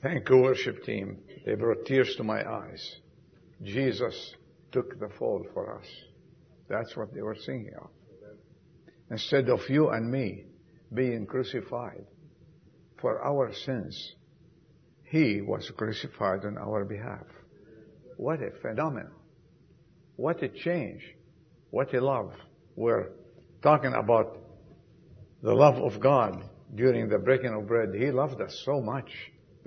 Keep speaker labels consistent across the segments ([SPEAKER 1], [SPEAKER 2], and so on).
[SPEAKER 1] Thank you, worship team. They brought tears to my eyes. Jesus took the fall for us. That's what they were singing of. Instead of you and me being crucified for our sins, He was crucified on our behalf. What a phenomenon. What a change. What a love. We're talking about the love of God during the breaking of bread. He loved us so much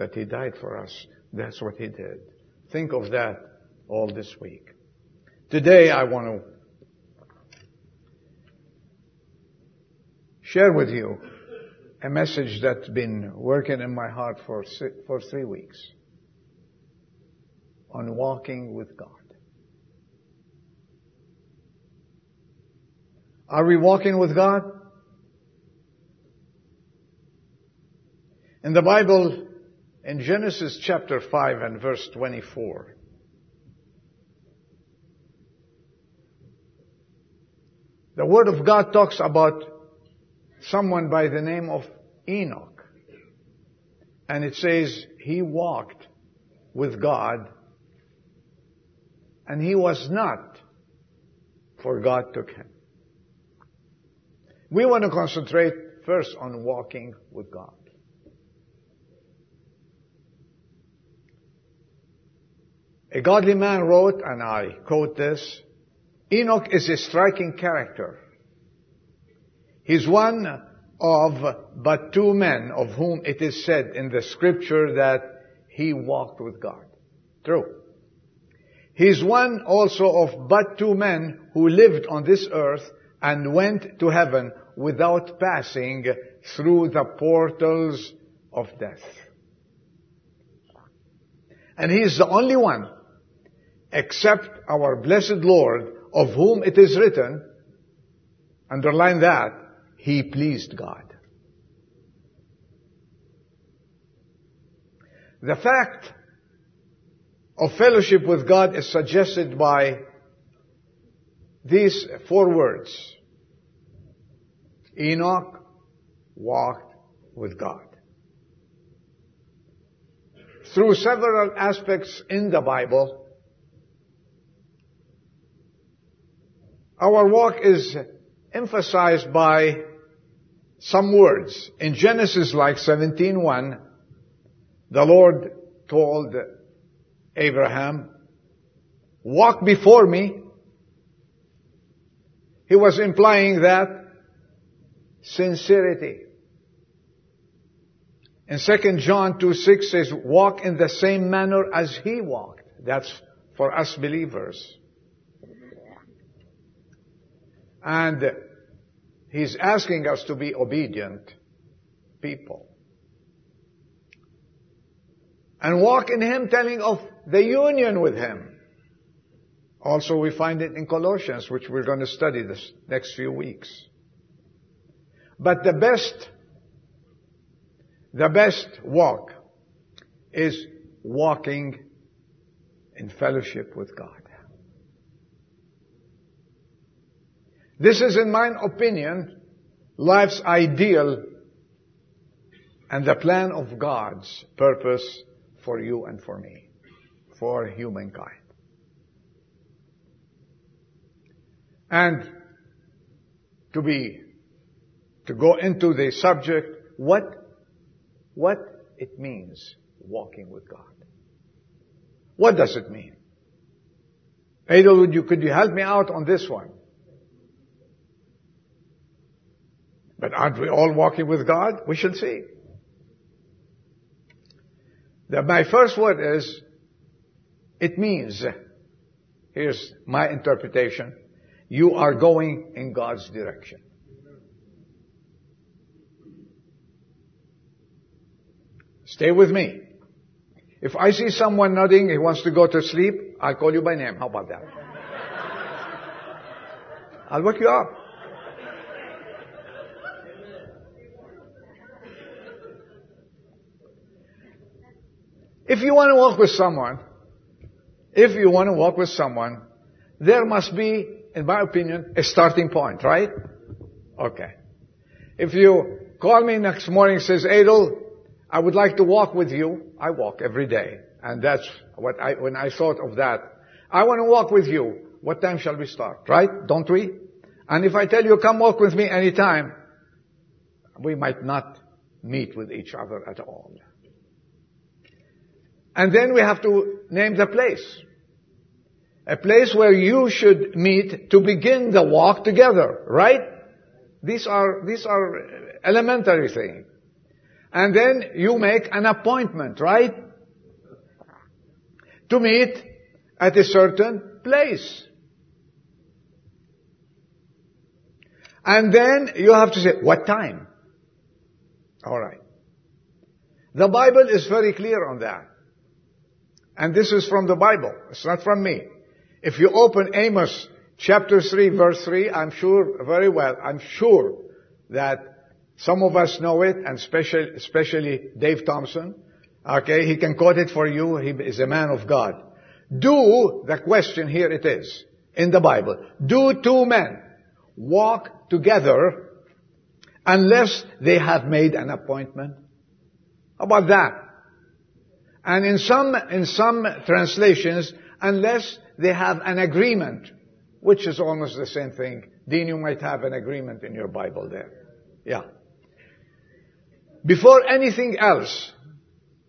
[SPEAKER 1] that He died for us. That's what He did. Think of that all this week. Today I want to share with you a message that's been working in my heart for, for three weeks on walking with God. Are we walking with God? In the Bible, in Genesis chapter 5 and verse 24, the Word of God talks about someone by the name of Enoch. And it says he walked with God and he was not, for God took him. We want to concentrate first on walking with God. A godly man wrote, and I quote this, Enoch is a striking character. He's one of but two men of whom it is said in the scripture that he walked with God. True. He's one also of but two men who lived on this earth and went to heaven without passing through the portals of death. And he is the only one, except our blessed Lord, of whom it is written, underline that, he pleased God. The fact of fellowship with God is suggested by these four words. Enoch walked with God. Through several aspects in the Bible, our walk is emphasized by some words. In Genesis like 17.1, the Lord told Abraham, walk before me. He was implying that sincerity. In 2 John 2 6 says, walk in the same manner as he walked. That's for us believers. And he's asking us to be obedient people. And walk in him telling of the union with him. Also we find it in Colossians, which we're going to study this next few weeks. But the best, the best walk is walking in fellowship with God. This is, in my opinion, life's ideal and the plan of God's purpose for you and for me, for humankind. And to be to go into the subject, what, what it means walking with God. What does it mean? Adel, would you, could you help me out on this one? But aren't we all walking with God? We shall see. My first word is, it means, here's my interpretation, you are going in God's direction. Stay with me. If I see someone nodding, he wants to go to sleep, I'll call you by name. How about that? I'll wake you up. If you want to walk with someone, if you want to walk with someone, there must be, in my opinion, a starting point, right? Okay. If you call me next morning and says, Adel, I would like to walk with you. I walk every day. And that's what I, when I thought of that, I want to walk with you. What time shall we start? Right? Don't we? And if I tell you, come walk with me anytime, we might not meet with each other at all. And then we have to name the place. A place where you should meet to begin the walk together, right? These are, these are elementary things. And then you make an appointment, right? To meet at a certain place. And then you have to say, what time? Alright. The Bible is very clear on that. And this is from the Bible. It's not from me. If you open Amos chapter 3 verse 3, I'm sure very well, I'm sure that some of us know it, and especially, especially Dave Thompson. Okay, he can quote it for you. He is a man of God. Do, the question here it is, in the Bible, do two men walk together unless they have made an appointment? How about that? And in some, in some translations, unless they have an agreement, which is almost the same thing. Dean, you might have an agreement in your Bible there. Yeah. Before anything else,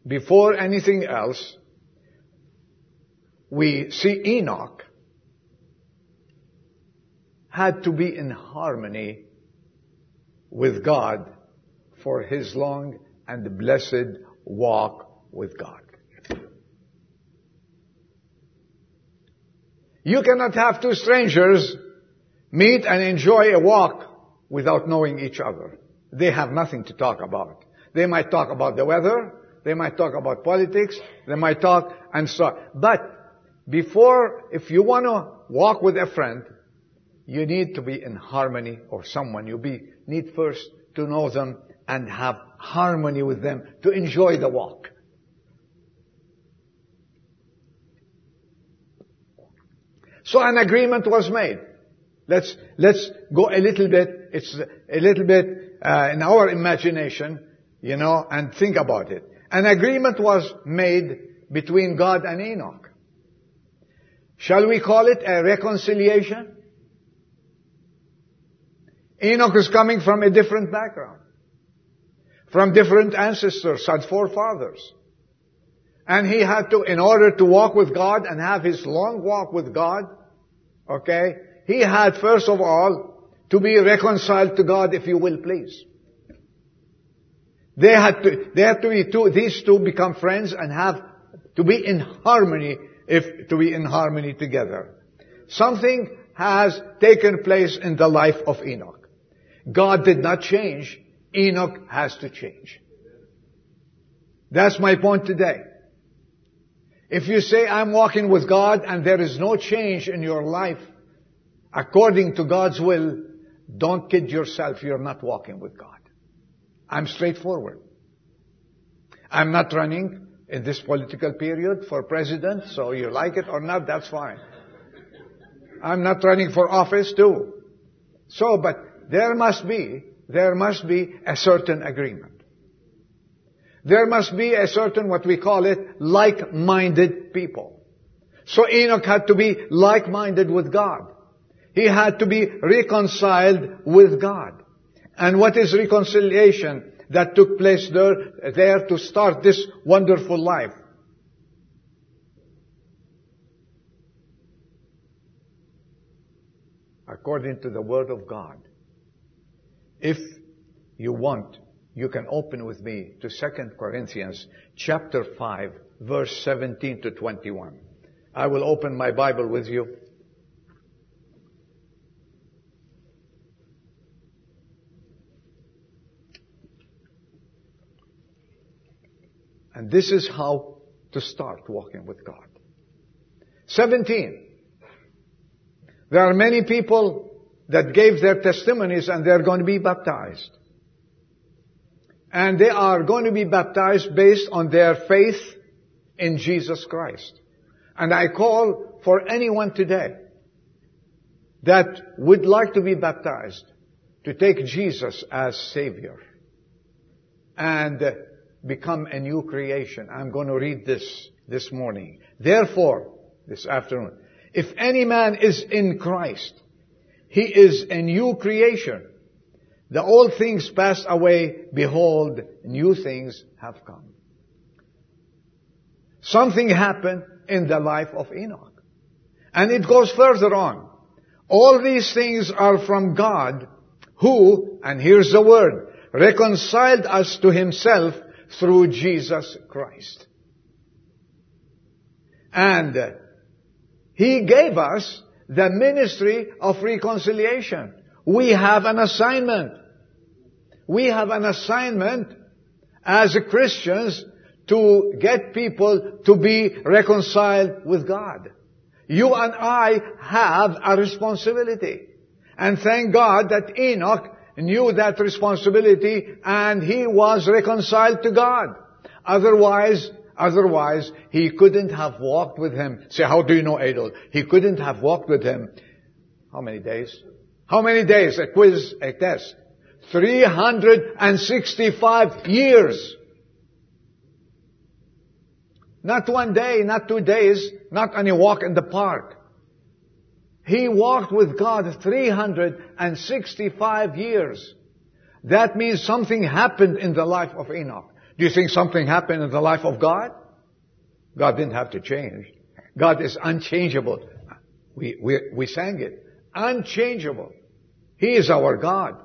[SPEAKER 1] before anything else, we see Enoch had to be in harmony with God for his long and blessed walk with God. You cannot have two strangers meet and enjoy a walk without knowing each other. They have nothing to talk about. They might talk about the weather, they might talk about politics, they might talk and so on. But before, if you want to walk with a friend, you need to be in harmony or someone. You be, need first to know them and have harmony with them to enjoy the walk. So an agreement was made. Let's, let's go a little bit, it's a little bit uh, in our imagination, you know, and think about it. An agreement was made between God and Enoch. Shall we call it a reconciliation? Enoch is coming from a different background. From different ancestors and forefathers. And he had to, in order to walk with God and have his long walk with God, okay, he had first of all to be reconciled to God, if you will please. They had to, they had to be two, these two become friends and have to be in harmony, if, to be in harmony together. Something has taken place in the life of Enoch. God did not change. Enoch has to change. That's my point today. If you say, I'm walking with God and there is no change in your life according to God's will, don't kid yourself, you're not walking with God. I'm straightforward. I'm not running in this political period for president, so you like it or not, that's fine. I'm not running for office too. So, but there must be, there must be a certain agreement. There must be a certain, what we call it, like-minded people. So Enoch had to be like-minded with God. He had to be reconciled with God. And what is reconciliation that took place there, there to start this wonderful life? According to the Word of God, if you want you can open with me to 2 Corinthians chapter 5 verse 17 to 21. I will open my Bible with you. And this is how to start walking with God. 17. There are many people that gave their testimonies and they're going to be baptized and they are going to be baptized based on their faith in Jesus Christ. And I call for anyone today that would like to be baptized to take Jesus as Savior and become a new creation. I'm going to read this this morning. Therefore, this afternoon, if any man is in Christ, he is a new creation. The old things pass away. Behold, new things have come. Something happened in the life of Enoch. And it goes further on. All these things are from God who, and here's the word, reconciled us to himself through Jesus Christ. And he gave us the ministry of reconciliation. We have an assignment. We have an assignment as Christians to get people to be reconciled with God. You and I have a responsibility. And thank God that Enoch knew that responsibility and he was reconciled to God. Otherwise, otherwise, he couldn't have walked with him. Say, how do you know Adol? He couldn't have walked with him. How many days? How many days? A quiz, a test. 365 years. Not one day, not two days, not any walk in the park. He walked with God 365 years. That means something happened in the life of Enoch. Do you think something happened in the life of God? God didn't have to change. God is unchangeable. We, we, we sang it. Unchangeable. He is our God.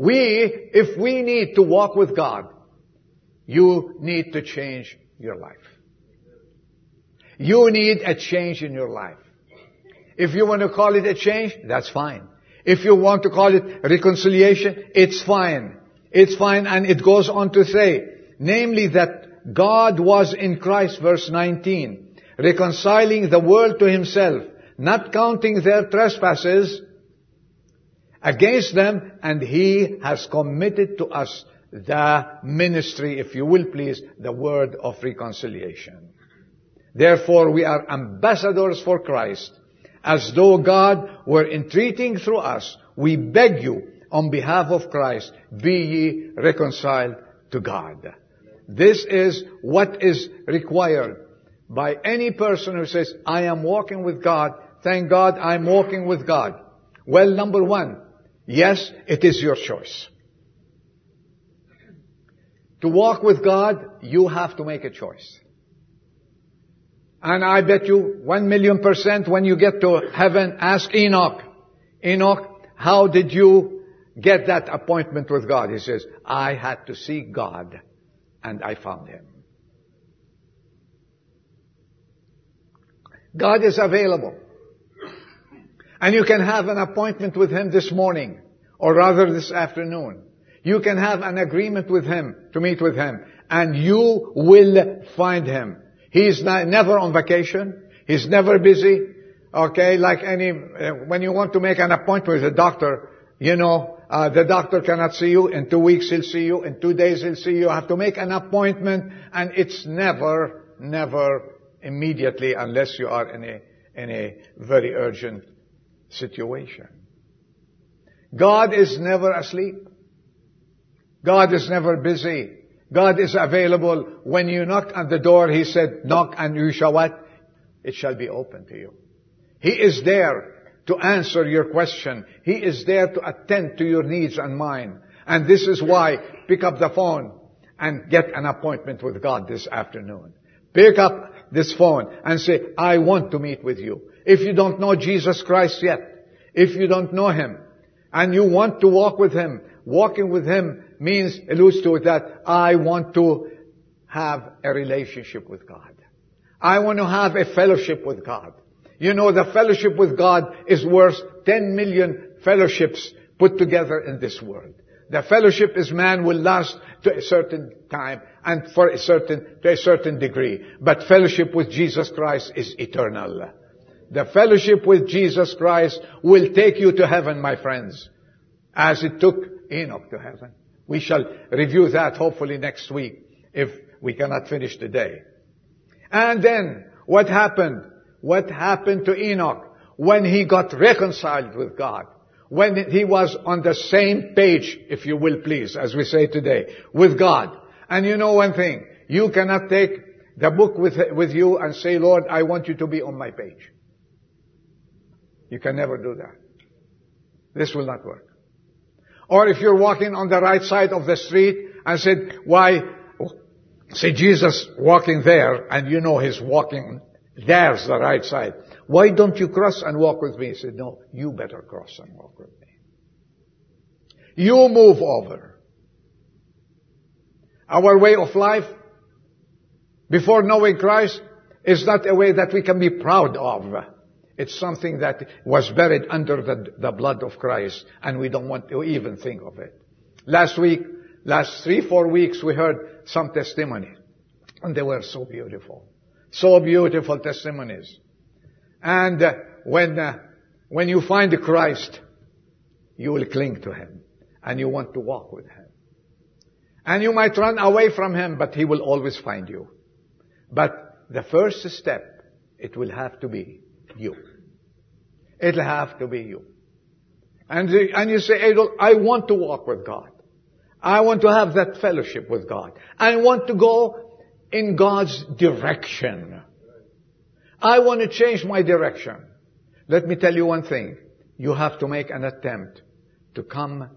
[SPEAKER 1] We, if we need to walk with God, you need to change your life. You need a change in your life. If you want to call it a change, that's fine. If you want to call it reconciliation, it's fine. It's fine and it goes on to say, namely that God was in Christ, verse 19, reconciling the world to himself, not counting their trespasses against them, and he has committed to us the ministry, if you will please, the word of reconciliation. Therefore we are ambassadors for Christ, as though God were entreating through us, we beg you on behalf of Christ, be ye reconciled to God. This is what is required by any person who says, I am walking with God. Thank God I'm walking with God. Well, number one, yes, it is your choice. To walk with God, you have to make a choice. And I bet you one million percent when you get to heaven, ask Enoch. Enoch, how did you get that appointment with God? He says, I had to see God and I found him. God is available. And you can have an appointment with Him this morning, or rather this afternoon. You can have an agreement with Him, to meet with Him, and you will find Him. He's not, never on vacation. He's never busy. Okay, like any, uh, when you want to make an appointment with a doctor, you know, uh, the doctor cannot see you. In two weeks he'll see you. In two days he'll see you. You have to make an appointment and it's never, never immediately unless you are in a, in a very urgent situation. God is never asleep. God is never busy. God is available. When you knock at the door, He said, knock and you shall what? It shall be open to you. He is there to answer your question. He is there to attend to your needs and mine. And this is why pick up the phone and get an appointment with God this afternoon. Pick up this phone and say, I want to meet with you. If you don't know Jesus Christ yet, if you don't know Him, and you want to walk with Him, walking with Him means, alludes to that I want to have a relationship with God. I want to have a fellowship with God. You know, the fellowship with God is worth 10 million fellowships put together in this world. The fellowship is man will last to a certain time and for a certain, to a certain degree. But fellowship with Jesus Christ is eternal. The fellowship with Jesus Christ will take you to heaven, my friends, as it took Enoch to heaven. We shall review that hopefully next week if we cannot finish today. And then, what happened? What happened to Enoch when he got reconciled with God? When he was on the same page, if you will please, as we say today, with God. And you know one thing, you cannot take the book with, with you and say, Lord, I want you to be on my page. You can never do that. This will not work. Or if you're walking on the right side of the street and said, why, say Jesus walking there and you know he's walking, there's the right side. Why don't you cross and walk with me? He said, no, you better cross and walk with me. You move over. Our way of life before knowing Christ is not a way that we can be proud of. It's something that was buried under the, the blood of Christ and we don't want to even think of it. Last week, last three, four weeks, we heard some testimonies and they were so beautiful. So beautiful testimonies. And uh, when, uh, when you find Christ, you will cling to Him and you want to walk with Him. And you might run away from Him, but He will always find you. But the first step, it will have to be you. It'll have to be you. And, and you say, Adol, I want to walk with God. I want to have that fellowship with God. I want to go in God's direction. I want to change my direction. Let me tell you one thing. You have to make an attempt to come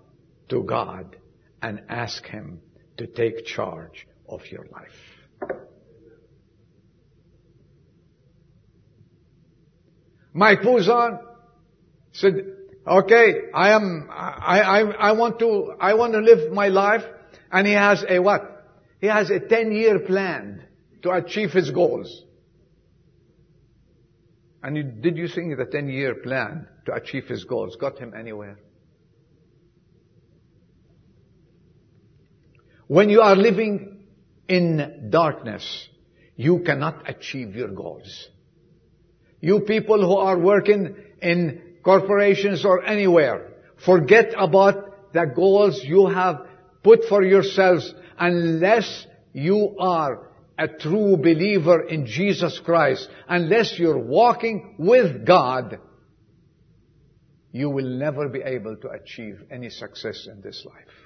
[SPEAKER 1] to God and ask Him to take charge of your life. Mike Pouzon said, okay, I am, I, I, I want to, I want to live my life, and he has a what? He has a 10 year plan to achieve his goals. And you, did you think the 10 year plan to achieve his goals got him anywhere? When you are living in darkness, you cannot achieve your goals. You people who are working in corporations or anywhere, forget about the goals you have put for yourselves unless you are a true believer in Jesus Christ, unless you're walking with God, you will never be able to achieve any success in this life.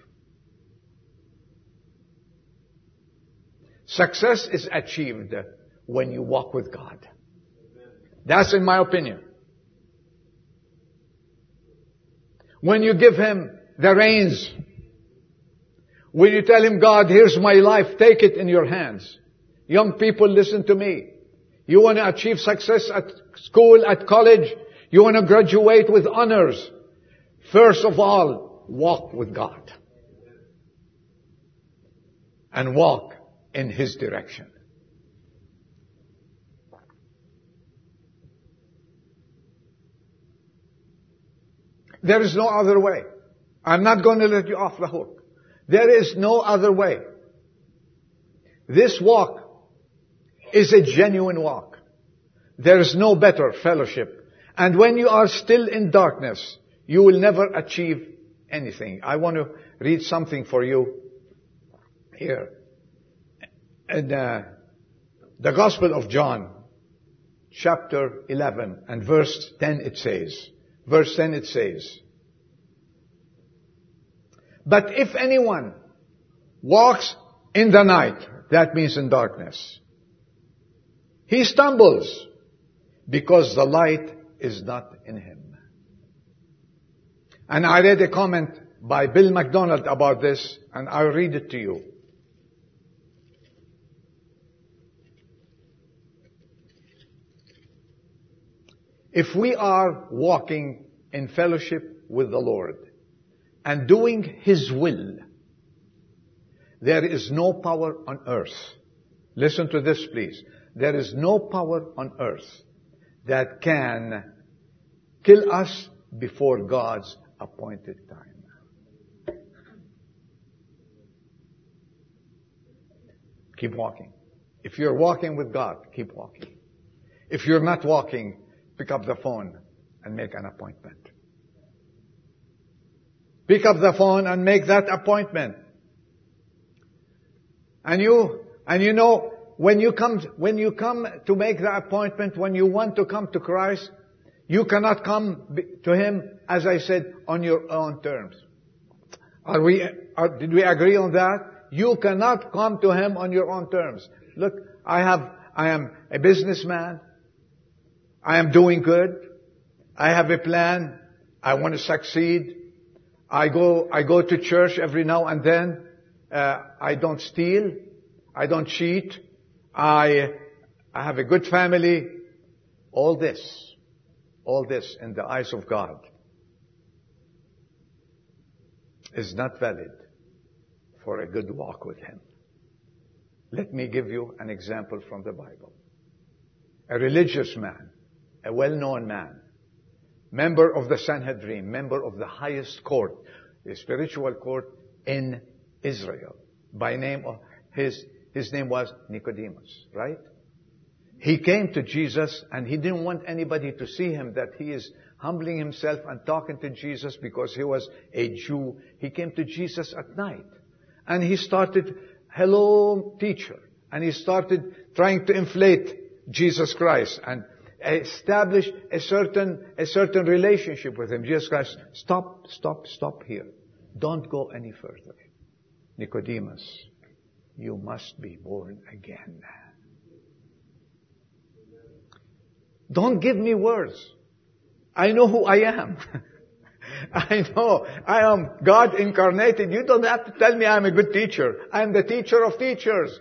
[SPEAKER 1] Success is achieved when you walk with God. That's in my opinion. When you give Him the reins, when you tell Him, God, here's my life, take it in your hands. Young people, listen to me. You want to achieve success at school, at college, you want to graduate with honors. First of all, walk with God. And walk in His direction. There is no other way. I'm not going to let you off the hook. There is no other way. This walk is a genuine walk. There is no better fellowship. And when you are still in darkness, you will never achieve anything. I want to read something for you here. In uh, the Gospel of John, chapter 11 and verse 10 it says, Verse 10 it says, But if anyone walks in the night, that means in darkness, he stumbles because the light is not in him. And I read a comment by Bill MacDonald about this, and I'll read it to you. If we are walking in fellowship with the Lord and doing His will, there is no power on earth. Listen to this please. There is no power on earth that can kill us before God's appointed time. Keep walking. If you're walking with God, keep walking. If you're not walking, pick up the phone and make an appointment. Pick up the phone and make that appointment. And you, and you know, when you come, when you come to make the appointment, when you want to come to Christ, you cannot come to Him, as I said, on your own terms. Are we, are, did we agree on that? you cannot come to Him on your own terms. Look, I have, I am a businessman. I am doing good. I have a plan. I want to succeed. I go, I go to church every now and then. Uh, I don't steal. I don't cheat. I, I have a good family. All this, all this in the eyes of God is not valid for a good walk with Him. Let me give you an example from the Bible. A religious man, a well-known man, member of the Sanhedrin, member of the highest court, the spiritual court in Israel, by name his, his name was Nicodemus, right? He came to Jesus and he didn't want anybody to see him that he is humbling himself and talking to Jesus because he was a Jew. He came to Jesus at night and he started, hello teacher. And he started trying to inflate Jesus Christ and establish a certain, a certain relationship with him. Jesus Christ, stop, stop, stop here. Don't go any further. Nicodemus, you must be born again. Don't give me words. I know who I am. I know I am God incarnated. You don't have to tell me I'm a good teacher. I'm the teacher of teachers.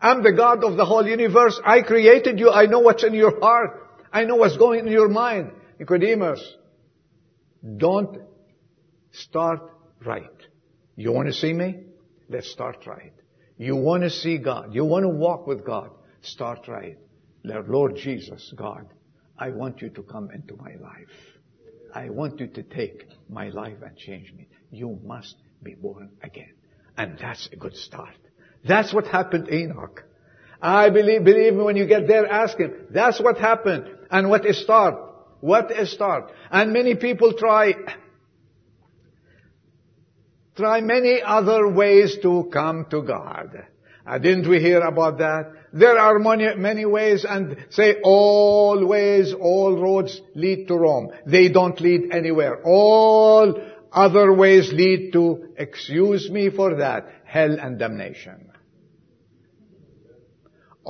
[SPEAKER 1] I'm the God of the whole universe. I created you. I know what's in your heart. I know what's going in your mind. Nicodemus, don't start right. You want to see me? Let's start right. You want to see God. You want to walk with God. Start right. Lord Jesus, God, I want you to come into my life. I want you to take my life and change me. You must be born again. And that's a good start. That's what happened to Enoch. I believe, believe me when you get there, ask him. That's what happened. And what is start? What is start? And many people try, try many other ways to come to God. Uh, didn't we hear about that? There are many, many ways and say all ways, all roads lead to Rome. They don't lead anywhere. All other ways lead to, excuse me for that, hell and damnation.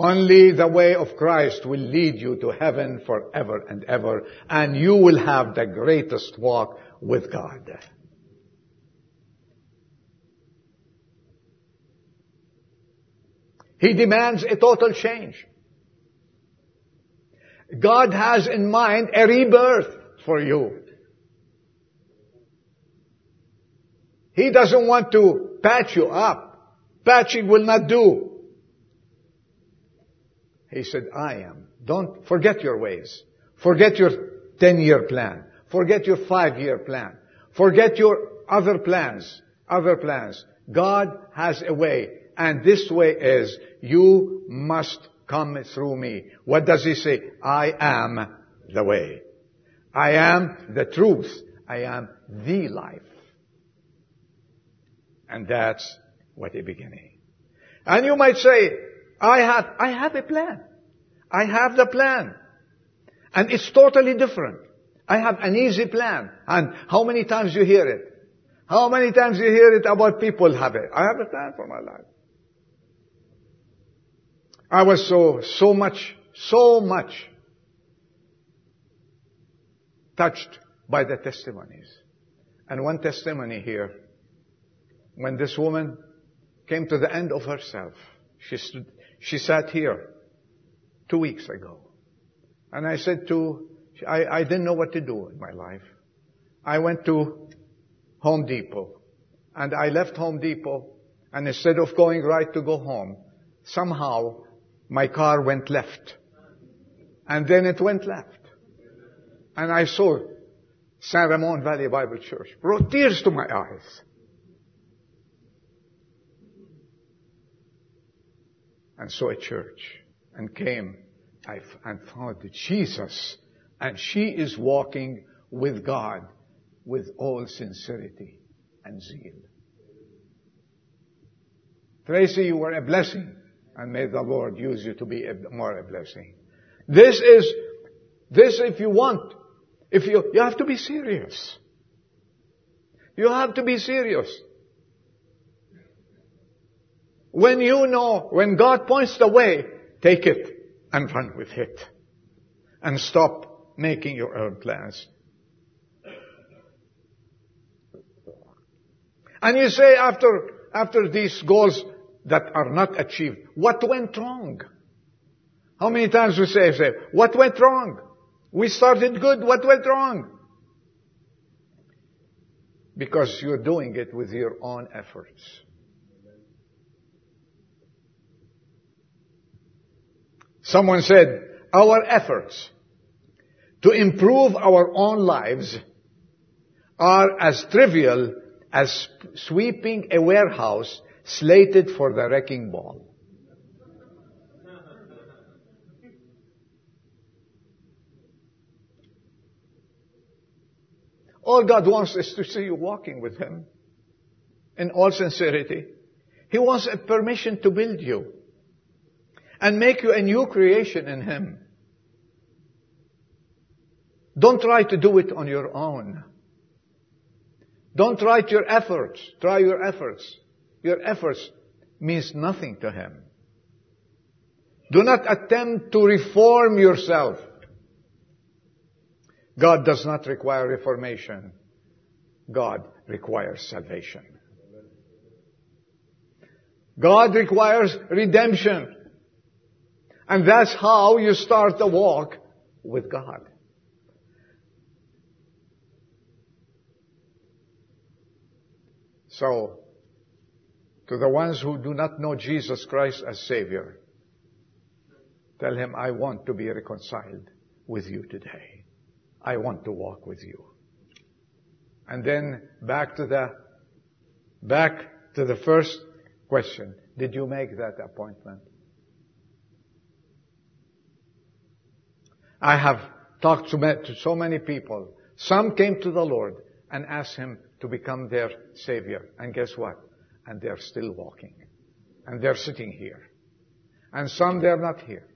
[SPEAKER 1] Only the way of Christ will lead you to heaven forever and ever, and you will have the greatest walk with God. He demands a total change. God has in mind a rebirth for you. He doesn't want to patch you up. Patching will not do. He said, I am. Don't forget your ways. Forget your 10 year plan. Forget your 5 year plan. Forget your other plans. Other plans. God has a way. And this way is, you must come through me. What does he say? I am the way. I am the truth. I am the life. And that's what a beginning. And you might say, I have, I have a plan. I have the plan. And it's totally different. I have an easy plan. And how many times you hear it? How many times you hear it about people have it? I have a plan for my life. I was so, so much, so much touched by the testimonies. And one testimony here, when this woman came to the end of herself, she stood, she sat here two weeks ago. And I said to, I, I didn't know what to do in my life. I went to Home Depot and I left Home Depot and instead of going right to go home, somehow my car went left. And then it went left. And I saw San Ramon Valley Bible Church. Brought tears to my eyes. And saw a church and came and found Jesus. And she is walking with God with all sincerity and zeal. Tracy, you were a blessing and may the Lord use you to be a, more a blessing. This is, this if you want, if you, you have to be serious. You have to be serious. When you know, when God points the way, take it and run with it. And stop making your own plans. And you say after, after these goals that are not achieved, what went wrong? How many times we say, say, what went wrong? We started good, what went wrong? Because you're doing it with your own efforts. Someone said, our efforts to improve our own lives are as trivial as sweeping a warehouse slated for the wrecking ball. All God wants is to see you walking with Him in all sincerity. He wants a permission to build you and make you a new creation in Him. Don't try to do it on your own. Don't try your efforts. Try your efforts. Your efforts means nothing to Him. Do not attempt to reform yourself. God does not require reformation. God requires salvation. God requires redemption. And that's how you start the walk with God. So, to the ones who do not know Jesus Christ as Savior, tell him, I want to be reconciled with you today. I want to walk with you. And then back to the, back to the first question. Did you make that appointment? I have talked to so many people. Some came to the Lord and asked Him to become their Savior. And guess what? And they're still walking. And they're sitting here. And some they're not here.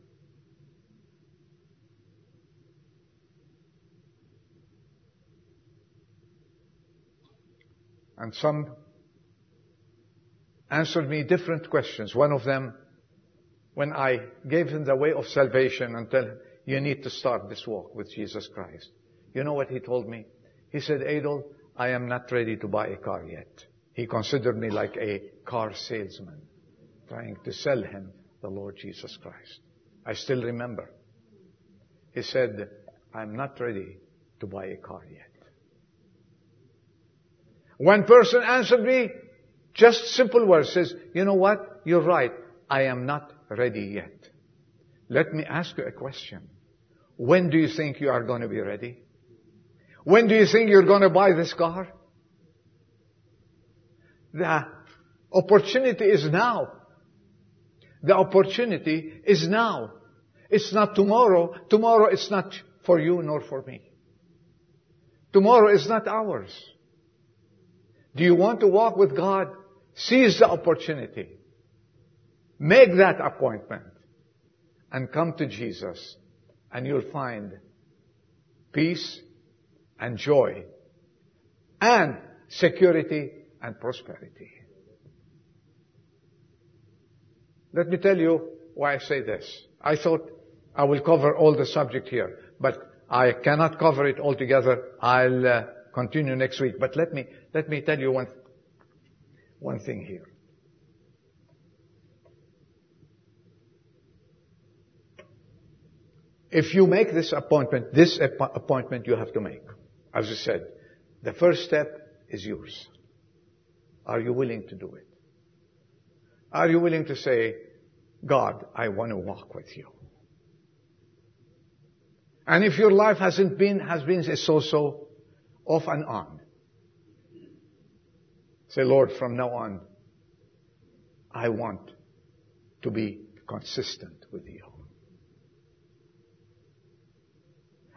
[SPEAKER 1] And some answered me different questions. One of them, when I gave him the way of salvation and tell you need to start this walk with Jesus Christ. You know what he told me? He said, Adol, I am not ready to buy a car yet. He considered me like a car salesman trying to sell him the Lord Jesus Christ. I still remember. He said, I'm not ready to buy a car yet. One person answered me, just simple words, says, you know what? You're right. I am not ready yet. Let me ask you a question. When do you think you are going to be ready? When do you think you're going to buy this car? The opportunity is now. The opportunity is now. It's not tomorrow. Tomorrow is not for you nor for me. Tomorrow is not ours. Do you want to walk with God? Seize the opportunity. Make that appointment and come to Jesus and you'll find peace and joy and security and prosperity. Let me tell you why I say this. I thought I will cover all the subject here, but I cannot cover it all together. I'll uh, continue next week. But let me, let me tell you one, one thing here. If you make this appointment, this appointment you have to make. As I said, the first step is yours. Are you willing to do it? Are you willing to say, God, I want to walk with you? And if your life hasn't been, has been a so-so, off and on. Say, Lord, from now on, I want to be consistent with you.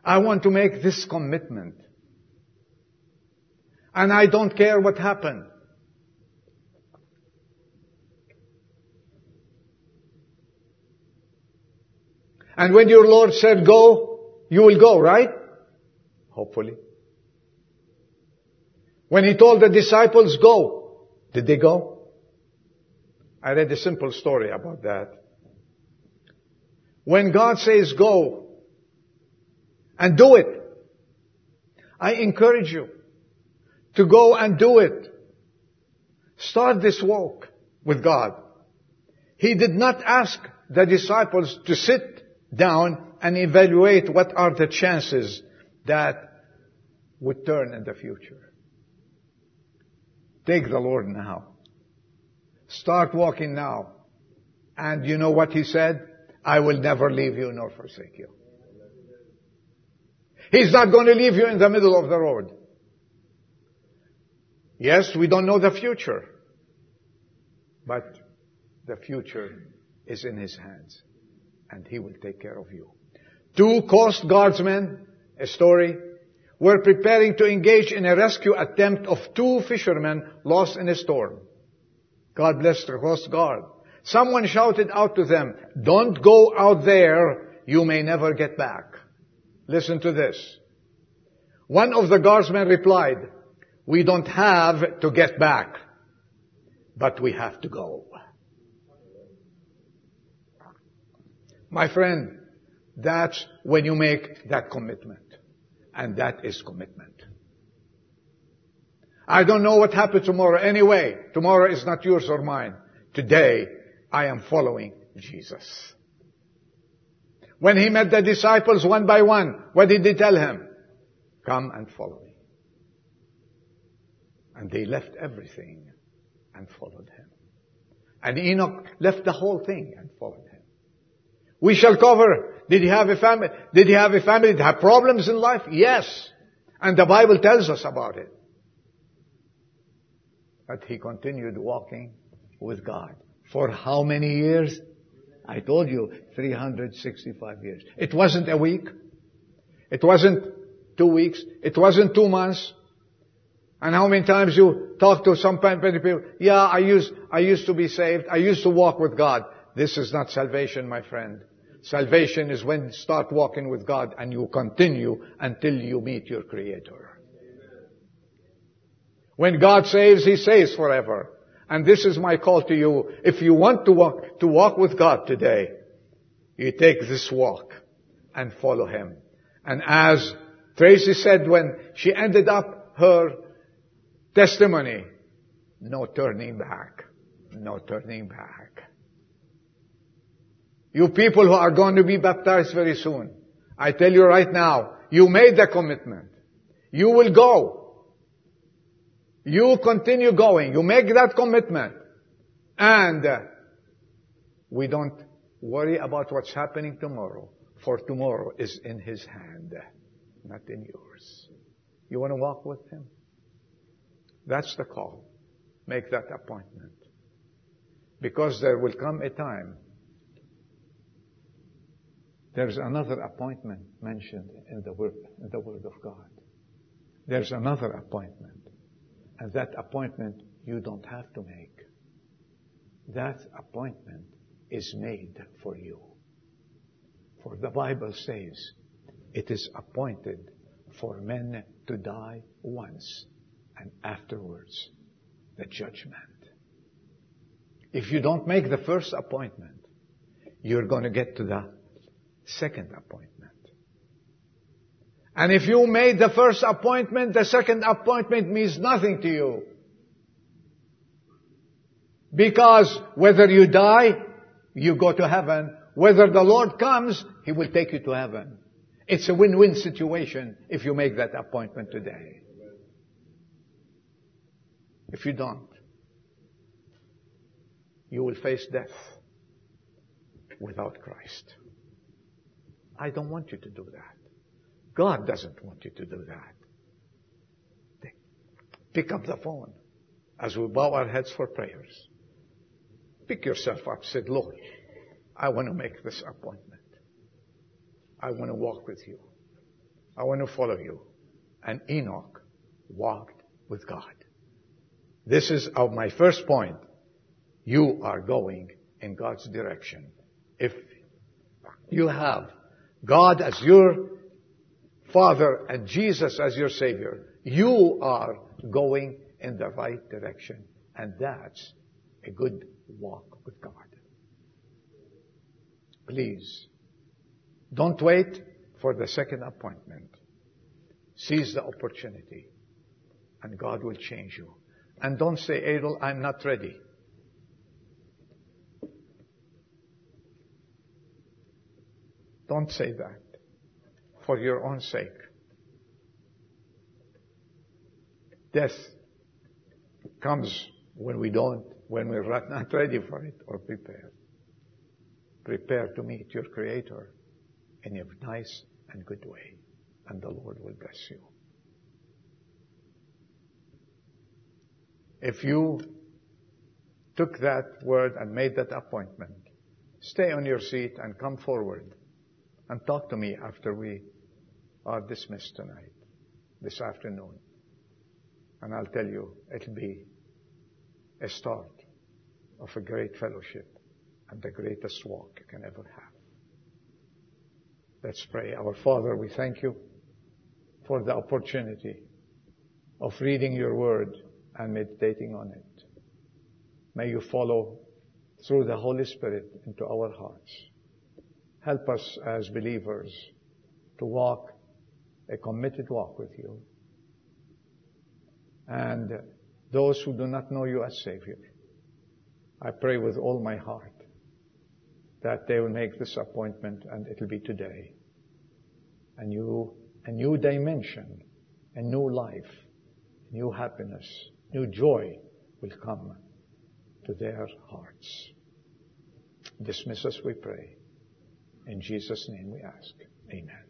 [SPEAKER 1] I want to make this commitment. And I don't care what happened. And when your Lord said go, you will go, right? Hopefully. When he told the disciples, go, did they go? I read a simple story about that. When God says go and do it, I encourage you to go and do it. Start this walk with God. He did not ask the disciples to sit down and evaluate what are the chances that would turn in the future. Take the Lord now. Start walking now. And you know what he said? I will never leave you nor forsake you. He's not going to leave you in the middle of the road. Yes, we don't know the future. But the future is in His hands. And He will take care of you. Two Coast Guardsmen, a story, were preparing to engage in a rescue attempt of two fishermen lost in a storm. God bless the Coast Guard. Someone shouted out to them, don't go out there, you may never get back. Listen to this. One of the guardsmen replied, we don't have to get back, but we have to go. My friend, that's when you make that commitment. And that is commitment. I don't know what happens tomorrow anyway. Tomorrow is not yours or mine. Today, I am following Jesus. When he met the disciples one by one, what did he tell him? Come and follow me. And they left everything and followed him. And Enoch left the whole thing and followed him. We shall cover, did he have a family? Did he have a family? He have problems in life? Yes. And the Bible tells us about it. But he continued walking with God. For how many years? I told you, 365 years. It wasn't a week. It wasn't two weeks. It wasn't two months. And how many times you talk to some people, yeah, I used, I used to be saved. I used to walk with God. This is not salvation, my friend. Salvation is when you start walking with God and you continue until you meet your Creator. When God saves, He saves forever. And this is my call to you. If you want to walk, to walk with God today, you take this walk and follow Him. And as Tracy said when she ended up her testimony, no turning back. No turning back. You people who are going to be baptized very soon, I tell you right now, you made the commitment. You will go. You continue going. You make that commitment. And uh, we don't worry about what's happening tomorrow, for tomorrow is in His hand, not in yours. You want to walk with Him? That's the call. Make that appointment. Because there will come a time. There's another appointment mentioned in the Word, in the Word of God. There's another appointment. And that appointment you don't have to make. That appointment is made for you. For the Bible says, it is appointed for men to die once and afterwards the judgment. If you don't make the first appointment, you're going to get to the second appointment. And if you made the first appointment, the second appointment means nothing to you. Because whether you die, you go to heaven. Whether the Lord comes, He will take you to heaven. It's a win-win situation if you make that appointment today. If you don't, you will face death without Christ. I don't want you to do that. God doesn't want you to do that. Pick up the phone as we bow our heads for prayers. Pick yourself up. Say, Lord, I want to make this appointment. I want to walk with you. I want to follow you. And Enoch walked with God. This is of my first point. You are going in God's direction. If you have God as your Father and Jesus as your Savior, you are going in the right direction. And that's a good walk with God. Please, don't wait for the second appointment. Seize the opportunity and God will change you. And don't say, Adel, I'm not ready. Don't say that for your own sake. Death comes when we don't, when we're not ready for it or prepared. Prepare to meet your Creator in a nice and good way, and the Lord will bless you. If you took that word and made that appointment, stay on your seat and come forward and talk to me after we are dismissed tonight, this afternoon. And I'll tell you, it'll be a start of a great fellowship and the greatest walk you can ever have. Let's pray. Our Father, we thank you for the opportunity of reading your word and meditating on it. May you follow through the Holy Spirit into our hearts. Help us as believers to walk a committed walk with you. And those who do not know you as Savior, I pray with all my heart that they will make this appointment and it'll be today. A new, a new dimension, a new life, new happiness, new joy will come to their hearts. Dismiss us, we pray. In Jesus' name we ask. Amen.